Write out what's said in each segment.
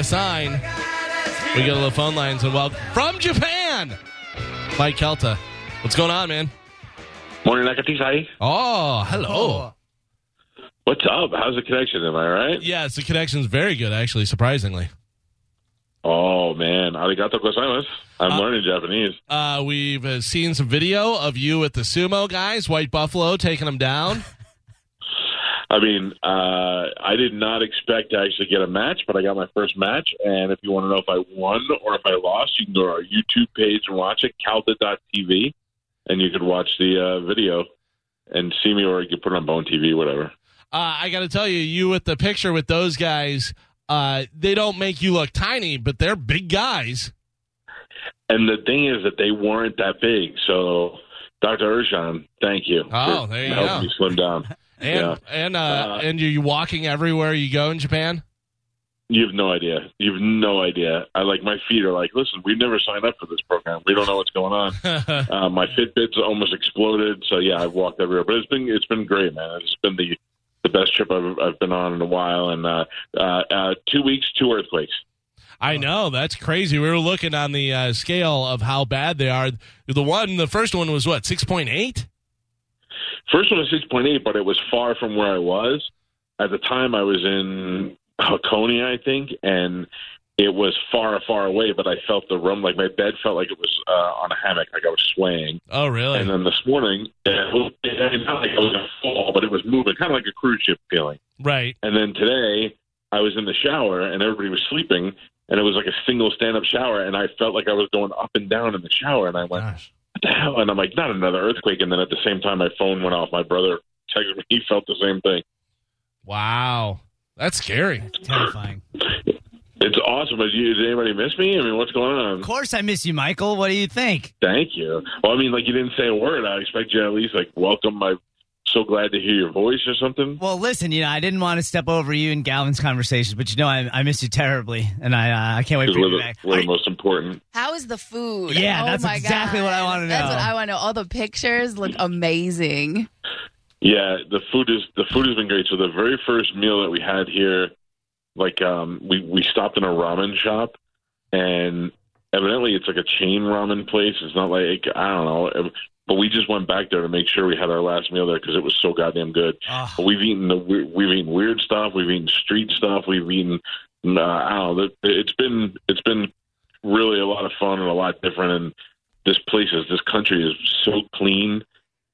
a sign. We go to the phone lines and welcome from Japan, Mike Calta. What's going on, man? Morning, Nakatisai. Oh, hello. What's up? How's the connection? Am I right? Yes, the connection's very good, actually, surprisingly. Oh man, arigato gozaimasu. I'm Uh, learning Japanese. Uh, we've uh, seen some video of you with the sumo guys, White Buffalo, taking them down. I mean, uh, I did not expect to actually get a match, but I got my first match. And if you want to know if I won or if I lost, you can go to our YouTube page and watch it, calta.tv, and you could watch the uh, video and see me, or you could put it on Bone TV, whatever. Uh, I got to tell you, you with the picture with those guys, uh, they don't make you look tiny, but they're big guys. And the thing is that they weren't that big. So, Dr. Urshan, thank you Oh, there you go. me slim down. And Yeah. and uh, Uh, and you're walking everywhere you go in Japan. You have no idea. You have no idea. I like my feet are like, listen, we've never signed up for this program. We don't know what's going on. uh, my Fitbit's almost exploded. So yeah, I've walked everywhere, but it's been it's been great, man. It's been the the best trip I've I've been on in a while, and uh, uh, uh, two weeks, two earthquakes. I know that's crazy. We were looking on the uh, scale of how bad they are. The one, the first one was what six point eight. First one was six point eight, but it was far from where I was at the time. I was in Hakonia, I think, and it was far, far away. But I felt the room like my bed felt like it was uh, on a hammock, like I was swaying. Oh, really? And then this morning, it was, not like I was going to fall, but it was moving, kind of like a cruise ship feeling. right. And then today, I was in the shower and everybody was sleeping, and it was like a single stand-up shower, and I felt like I was going up and down in the shower, and I went, Gosh. "What the hell?" And I'm like, "Not another earthquake!" And then at the same time, my phone went off. My brother texted me; he felt the same thing. Wow, that's scary. Terrifying. It's awesome. But you, did anybody miss me? I mean, what's going on? Of course, I miss you, Michael. What do you think? Thank you. Well, I mean, like you didn't say a word. I expect you to at least like welcome. My so glad to hear your voice or something. Well, listen, you know, I didn't want to step over you and Galvin's conversations, but you know, I, I miss you terribly, and I uh, I can't wait for you to the, be back. we're Are the most important. How is the food? Yeah, oh that's my exactly God. what I wanna know. That's know. what I want to know. All the pictures look amazing. Yeah, the food is the food has been great. So the very first meal that we had here, like um, we we stopped in a ramen shop, and evidently it's like a chain ramen place. It's not like I don't know, but we just went back there to make sure we had our last meal there because it was so goddamn good. Oh, But we've eaten the we- we've eaten weird stuff. We've eaten street stuff. We've eaten uh, I don't know. It's been it's been really a lot of fun and a lot different. And this place is this country is so clean,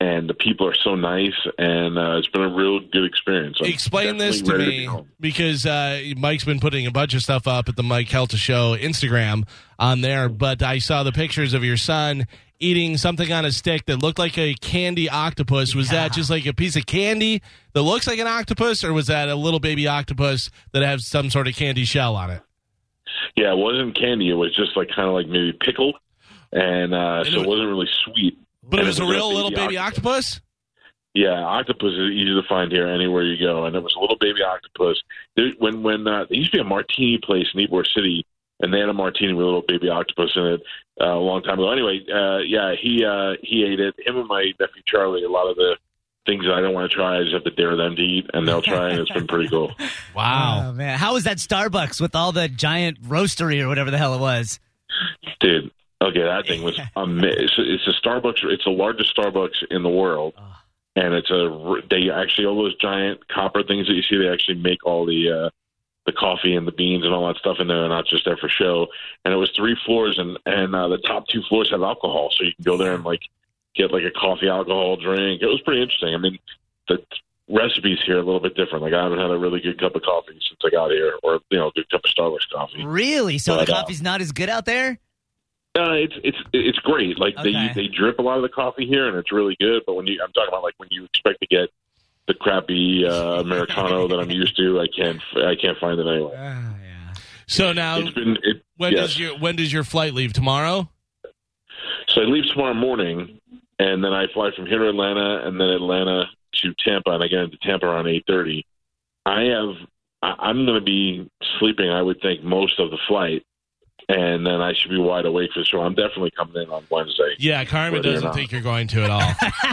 and the people are so nice, and uh, it's been a real good experience. I'm Explain this to me be because uh, Mike's been putting a bunch of stuff up at the Mike Calta Show Instagram on there, but I saw the pictures of your son eating something on a stick that looked like a candy octopus. Was that just like a piece of candy that looks like an octopus, or was that a little baby octopus that has some sort of candy shell on it? Yeah, it wasn't candy. It was just like kind of like maybe pickled, and uh, And so it it wasn't really sweet. But it And was a real little baby octopus. Yeah, octopus is easy to find here anywhere you go, and it was a little baby octopus. There, when when uh, there used to be a martini place in Ybor City, and they had a martini with a little baby octopus in it uh, a long time ago. Anyway, uh, yeah, he uh, he ate it. Him and my nephew Charlie. A lot of the things that I don't want to try, I just have to dare them to eat, and they'll try, and it's been pretty cool. Wow. oh, man, how was that Starbucks with all the giant roastery or whatever the hell it was? Dude, okay, that thing was amazing. It's, it's a Starbucks. It's the largest Starbucks in the world, Oh. and it's a. They actually all those giant copper things that you see. They actually make all the uh, the coffee and the beans and all that stuff in there, and not just there for show. And it was three floors, and and uh, the top two floors have alcohol, so you can go there and like get like a coffee alcohol drink. It was pretty interesting. I mean, the recipes here are a little bit different. Like I haven't had a really good cup of coffee since I got here, or you know, a good cup of Starbucks coffee. Really? So But, the uh, coffee's not as good out there? Uh, it's it's it's great. Like Okay. they they drip a lot of the coffee here, and it's really good. But when you, I'm talking about like when you expect to get the crappy uh, americano that I'm used to, I can't I can't find it anywhere. Oh, yeah. So now, It's been it. when yes. does your when does your flight leave tomorrow? So I leave tomorrow morning, and then I fly from here to Atlanta, and then Atlanta to Tampa, and I get into Tampa around eight thirty. I have I, I'm going to be sleeping. I would think most of the flight, and then I should be wide awake for the show. I'm definitely coming in on Wednesday. Yeah, Carmen doesn't not. think you're going to at all.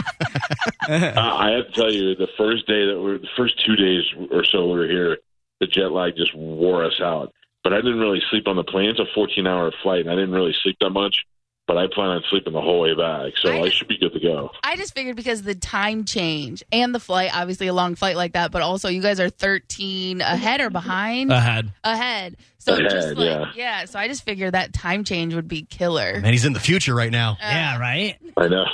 Uh, I have to tell you, the first day that we're the first two days or so we were here, the jet lag just wore us out. But I didn't really sleep on the plane. It's a 14 hour flight, and I didn't really sleep that much. But I plan on sleeping the whole way back, so I- I should be good to go. I just figured because the time change and the flight, obviously a long flight like that, but also you guys are 13 ahead or behind? Ahead. ahead. So Ahead, just like, yeah. yeah. So I just figured that time change would be killer. And he's in the future right now. yeah, right? I know.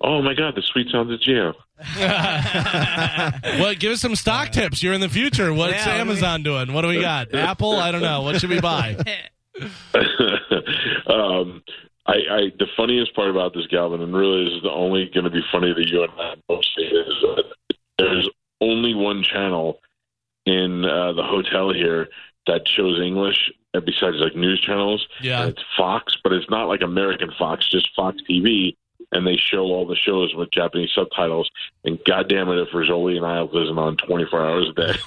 Oh my God, the sweet sounds of Geo. well, give us some stock tips. You're in the future. What's Yeah, what do we- Amazon doing? What do we got? Apple? I don't know. What should we buy? um, I, I the funniest part about this, Galvin, and really this is the only going to be funny that you and I mostly is that there's only one channel in uh, the hotel here that shows English, uh, besides like news channels. Yeah. And it's Fox, but it's not like American Fox, just Fox TV. And they show all the shows with Japanese subtitles. And goddamn it, if Rizzoli and Isles isn't on 24 hours a day.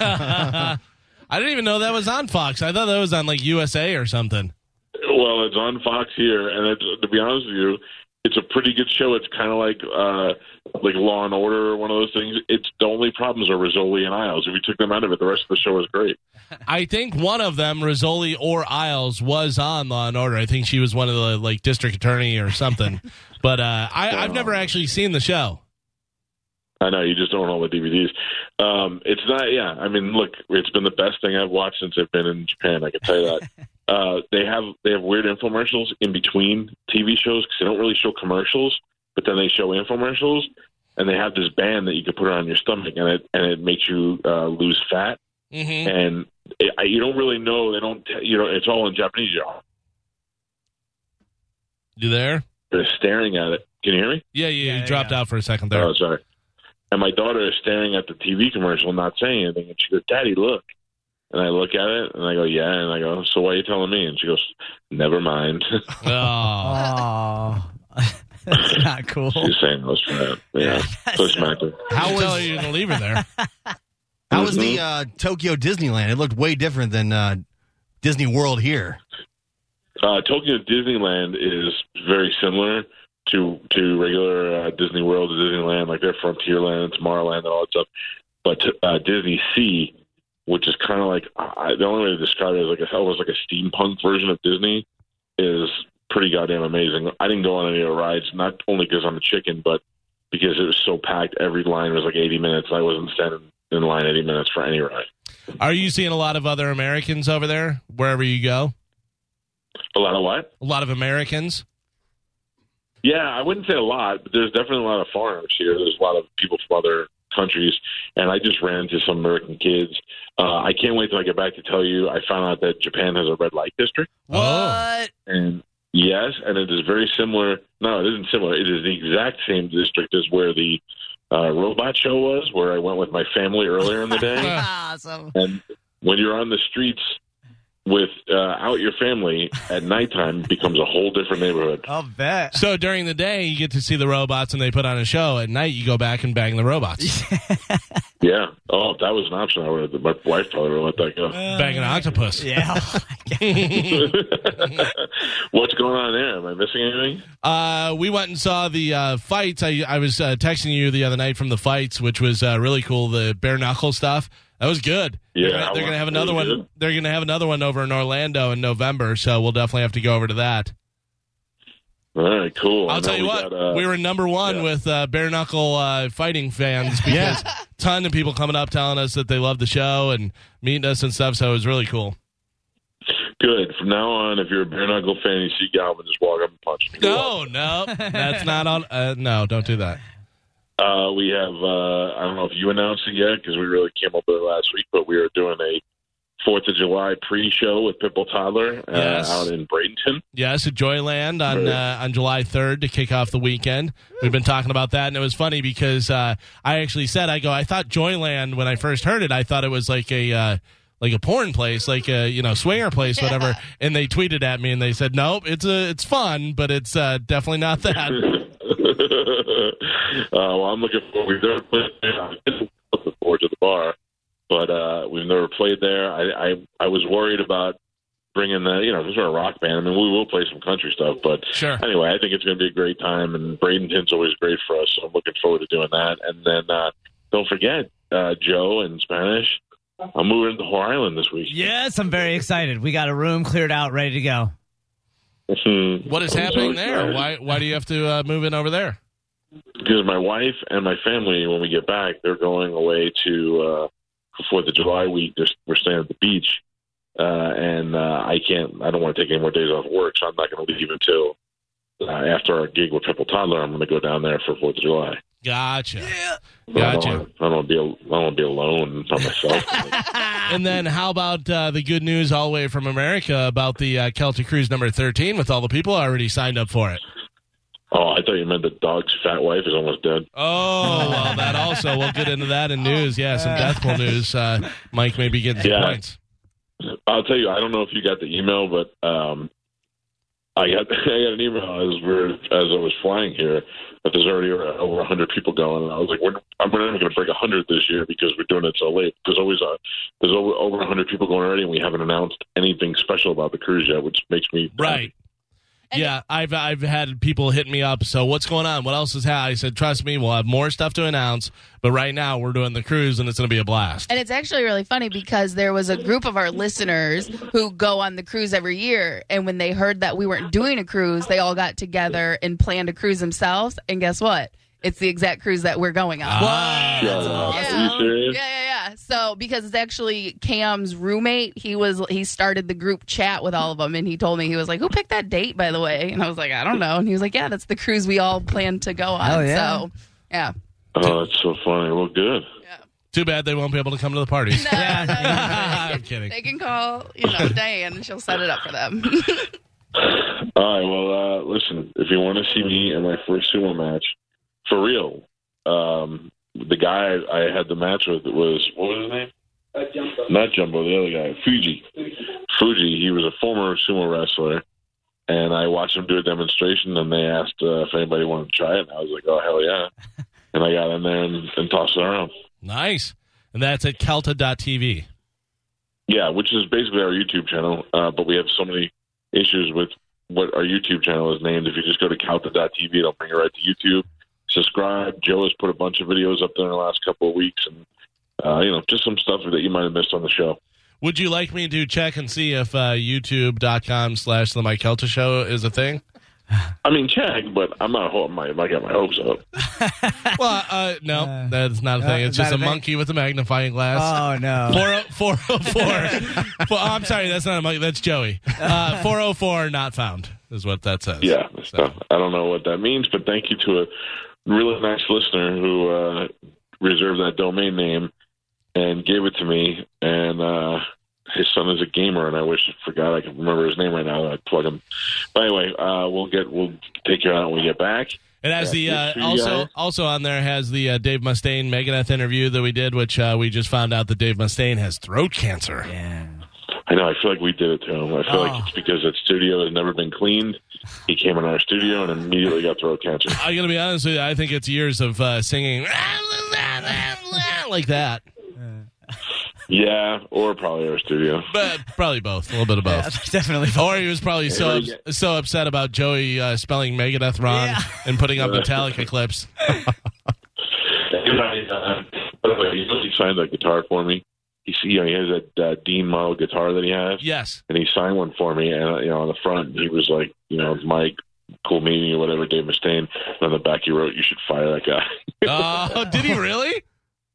I didn't even know that was on Fox. I thought that was on like USA or something. Well, it's on Fox here, and it's, to be honest with you, it's a pretty good show. It's kind of like uh, like Law and Order or one of those things. It's the only problems are Rizzoli and Isles. If you took them out of it, the rest of the show is great. I think one of them, Rizzoli or Isles, was on Law and Order. I think she was one of the like district attorney or something. but uh, I, I've never actually seen the show. I know you just don't know all the DVDs. Um, it's not. Yeah, I mean, look, it's been the best thing I've watched since I've been in Japan. I can tell you that. uh, they have they have weird infomercials in between TV shows because they don't really show commercials, but then they show infomercials, and they have this band that you can put on your stomach, and it and it makes you uh, lose fat. hmm and it, I, you don't really know. They don't. You know, it's all in Japanese. You're You there? they're staring at it. Can you hear me? Yeah, you, Yeah, you dropped yeah. out for a second there. Oh, sorry. And my daughter is staring at the TV commercial, not saying anything. And she goes, "Daddy, look." And I look at it, and I go, "Yeah." And I go, "So why are you telling me?" And she goes, "Never mind." Oh. That's not cool. She's saying I was fat. Yeah. So I smacked her. How How was was- you to leave her there? How was the uh, Tokyo Disneyland? It looked way different than uh, Disney World here. Uh, Tokyo Disneyland is very similar to to regular uh, Disney World, Disneyland, like their Frontierland, Tomorrowland, and all that stuff. But uh, Disney Sea, which is kind of like I, the only way to describe it is like a, almost like a steampunk version of Disney, is pretty goddamn amazing. I didn't go on any of the rides, not only because I'm a chicken, but because it was so packed. Every line was like 80 minutes. I wasn't standing in line 80 minutes for any ride. Are you seeing a lot of other Americans over there wherever you go? A lot of what? A lot of Americans. Yeah, I wouldn't say a lot, but there's definitely a lot of foreigners here. There's a lot of people from other countries, and I just ran into some American kids. Uh, I can't wait till I get back to tell you. I found out that Japan has a red light district, What? and yes, and it is very similar. No, it isn't similar. It is the exact same district as where the uh, robot show was, where I went with my family earlier in the day. awesome. and when you're on the streets with uh, out your family at nighttime, it becomes a whole different neighborhood. I'll bet. So during the day, you get to see the robots and they put on a show. At night, you go back and bang the robots. Yeah. Oh, if that was an option, I would have. My wife probably would have let that go. bang an octopus. Yeah. What's going on there? Am I missing anything? Uh, we went and saw the uh, fights. I, I was uh, texting you the other night from the fights, which was uh, really cool. The bare knuckle stuff that was good. Yeah, they're, gonna- they're gonna have another one. good. They're gonna have another one over in Orlando in November. So we'll definitely have to go over to that. All right, cool. I I'll tell you we what, got, uh, we were number one yeah. with uh, bare knuckle uh, fighting fans because Yeah. ton of people coming up telling us that they love the show and meeting us and stuff. So it was really cool. good. From now on, if you're a bare knuckle fan, you see Galvin, just walk up and punch me. No, no, that's not on. Uh, no, don't do that. Uh, we have. Uh, I don't know if you announced it yet because we really came up with it last week, but we are doing a Fourth of July pre-show with Pitbull Toddler uh, Yes. out in Bradenton. Yes, at Joyland on Right. uh, on July third to kick off the weekend. We've been talking about that, and it was funny because uh, I actually said, "I go, I thought Joyland when I first heard it, I thought it was like a uh, like a porn place, like a you know swinger place, whatever." And they tweeted at me and they said, "Nope, it's a it's fun, but it's uh, definitely not that." uh, well, I'm looking forward. We've never played there. I'm looking forward to the bar, but uh, we've never played there. I, I I was worried about bringing the you know this is a rock band. I mean, we will play some country stuff, but Sure. anyway, I think it's going to be a great time, and Bradenton's always great for us. So I'm looking forward to doing that. And then uh, don't forget uh, Joe in Spanish. I'm moving to Whore Island this week. Yes, I'm very excited. We got a room cleared out, ready to go. What is I'm so happening there? Why why do you have to uh, move in over there? Because my wife and my family, when we get back, they're going away to uh, for Fourth of July week. They're, we're staying at the beach, uh, and uh, I can't. I don't want to take any more days off work, so I'm not going to leave until uh, after our gig with Triple Toddler. I'm going to go down there for Fourth of July. Gotcha. I Gotcha. don't, I don't want to be. I don't want to be alone by myself. And then how about uh, the good news all the way from America about the uh, Calta Cruise number 13 with all the people already signed up for it? Oh, I thought you meant the dog's fat wife is almost dead. Oh, well, that also. We'll get into that in news. Yeah, some deathful news. Uh, Mike may be getting some Yeah. points. I'll tell you. I don't know if you got the email, but um, I got I got an email as we're as I was flying here that there's already over 100 people going, and I was like, we're, I'm not even going to break 100 this year because we're doing it so late. There's always a there's over over 100 people going already, and we haven't announced anything special about the cruise yet, which makes me Right. And yeah, I've I've had people hit me up. So what's going on? What else is happening? I said, trust me, we'll have more stuff to announce. But right now, we're doing the cruise, and it's going to be a blast. And it's actually really funny because there was a group of our listeners who go on the cruise every year. And when they heard that we weren't doing a cruise, they all got together and planned a cruise themselves. And guess what? It's the exact cruise that we're going on. Ah. Yeah, Are you? Yeah, yeah, yeah. So because it's actually Cam's roommate, he was he started the group chat with all of them, and he told me he was like, "Who picked that date, by the way?" And I was like, "I don't know." And he was like, "Yeah, that's the cruise we all plan to go on." Hell yeah. So yeah, Oh, that's so funny. Well, good. Too bad they won't be able to come to the parties. No, no, no, no. I'm kidding. They can call, you know, Diane, and she'll set it up for them. All right. Well, uh, listen. If you want to see me in my first sumo match, for real, um, the guy I had the match with was what was his name? Not Jumbo, the other guy, Fuji. Fuji. He was a former sumo wrestler, and I watched him do a demonstration. And they asked uh, if anybody wanted to try it. And I was like, "Oh hell yeah!" and I got in there and, and tossed it around. Nice. And that's at Calta.tv. Yeah, which is basically our YouTube channel. Uh, but we have so many issues with what our YouTube channel is named. If you just go to Calta.tv, it'll bring you right to YouTube. Subscribe. Joe has put a bunch of videos up there in the last couple of weeks, and uh, you know, just some stuff that you might have missed on the show. Would you like me to check and see if uh, youtube.com slash the Mike Calta show is a thing? I mean, check, but I'm not. holding my. I might get my hopes up. Well, uh, no, Uh, that's not a thing. uh, It's just a a monkey with a magnifying glass. Oh no. Four four four. Four- I'm sorry, that's not a monkey. That's Joey. Uh, Four oh four, not found, is what that says. Yeah, So, I don't know what that means, but thank you to a really nice listener who uh, reserved that domain name and gave it to me. And uh, his son is a gamer, and I wish I forgot I can remember his name right now. I'd plug him. But anyway, uh, we'll get we'll take care of that when we get back. it has the uh, make sure you also also on there has the uh, Dave Mustaine Megadeth interview that we did, which uh, we just found out that Dave Mustaine has throat cancer. Yeah. I know. I feel like we did it to him. I feel Oh. like it's because that studio has never been cleaned. He came in our studio and immediately got throat cancer. I'm gonna be honest with you. I think it's years of uh, singing like that, Yeah, or probably our studio. but probably both. A little bit of Yeah, both. definitely. Or he was probably so Yeah. ups- so upset about Joey uh, spelling Megadeth wrong Yeah. and putting up Metallica clips. And I, uh, by the way, he really signed that guitar for me. He, you know, he has that uh, Dean model guitar that he has, Yes. and he signed one for me. And uh, you know, on the front he was like, you know, Mike, cool meeting you, whatever, Dave Mustaine. And on the back he wrote, "You should fire that guy." Oh, did he really?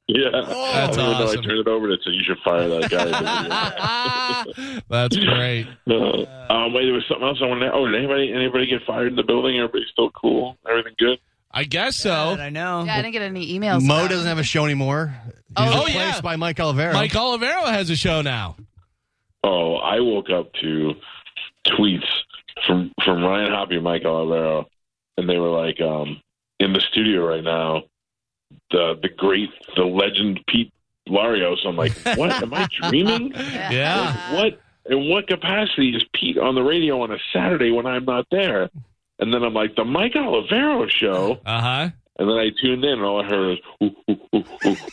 yeah, That's I know awesome. I turned it over to it said, "You should fire that guy." That's great. uh, um, wait, there was something else I wanted. to Oh, did anybody anybody get fired in the building? Everybody still cool? Everything good? I guess Yeah, so. I know. yeah, I didn't get any emails. Mo about doesn't have a show anymore. He's Oh, oh, replaced yeah. by Mike Olivero. Mike Olivero has a show now. Oh, I woke up to tweets from from Ryan Hoppy and Mike Olivero, and they were like, um, in the studio right now, the the great, the legend Pete Larios. I'm like, what? Am I dreaming? Yeah. What? In what capacity is Pete on the radio on a Saturday when I'm not there? And then I'm like, the Mike Olivero show. Uh huh. and then I tuned in, and all I heard was ooh, ooh, ooh,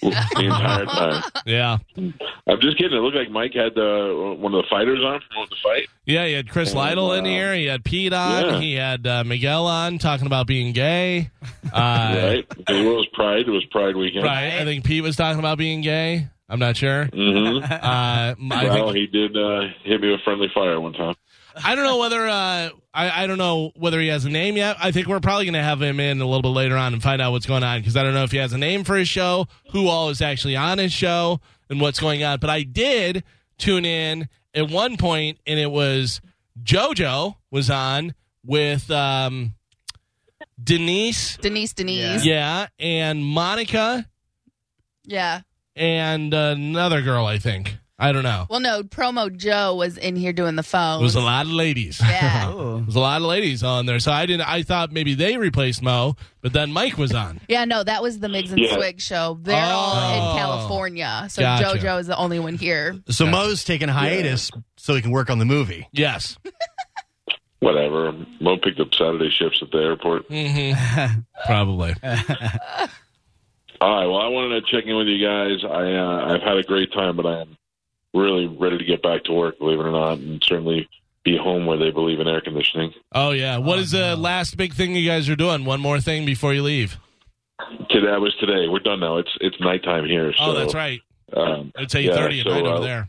the entire time. Yeah. I'm just kidding. It looked like Mike had uh, one of the fighters on from the fight. Yeah, he had Chris Lytle in here. He had Pete on. Yeah. He had uh, Miguel on talking about being gay. Uh, right? It was Pride. It was Pride weekend. right. I think Pete was talking about being gay. I'm not sure. hmm Uh, well, think he did uh, hit me with friendly fire one time. I don't know whether uh, I I don't know whether he has a name yet. I think we're probably going to have him in a little bit later on and find out what's going on because I don't know if he has a name for his show, who all is actually on his show, and what's going on. But I did tune in at one point, and it was JoJo was on with um, Denise, Denise, Denise. yeah, and Monica Yeah. and another girl. I think I don't know. Well, no, promo Joe was in here doing the phone. It phone. was a lot of ladies. Yeah. Oh. There's a lot of ladies on there, so I didn't. I thought maybe they replaced Mo, but then Mike was on. Yeah, no, that was the Migs and Yeah. Swig show. They're all Oh. in California. So Gotcha. JoJo is the only one here. So Mo's taking a hiatus so he can work on the movie. Yes. Whatever. Mo picked up Saturday shifts at the airport. hmm Probably. All right. Well, I wanted to check in with you guys. I uh, I've had a great time, but I am really ready to get back to work. Believe it or not, and certainly be home where they believe in air conditioning. Oh yeah. What is the last big thing you guys are doing? One more thing before you leave. Today that was today. We're done now. It's it's nighttime here. Oh, that's right. Um, It's eight yeah, thirty at so, night uh, over there.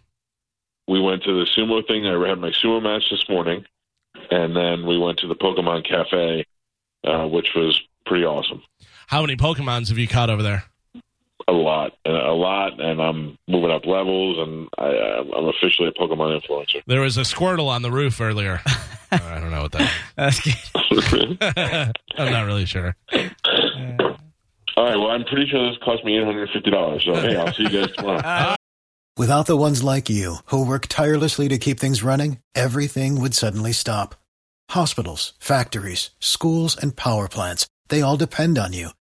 we went to the sumo thing. I had my sumo match this morning, and then we went to the Pokemon Cafe, uh, which was pretty awesome. How many Pokemons have you caught over there? A lot, uh, a lot, and I'm moving up levels, and I, uh, I'm officially a Pokemon influencer. There was a Squirtle on the roof earlier. I don't know what that. That's good. I'm not really sure. All right. Well, I'm pretty sure this cost me eight hundred fifty dollars. So hey, I'll see you guys tomorrow. Without the ones like you, who work tirelessly to keep things running, everything would suddenly stop. Hospitals, factories, schools, and power plants, they all depend on you.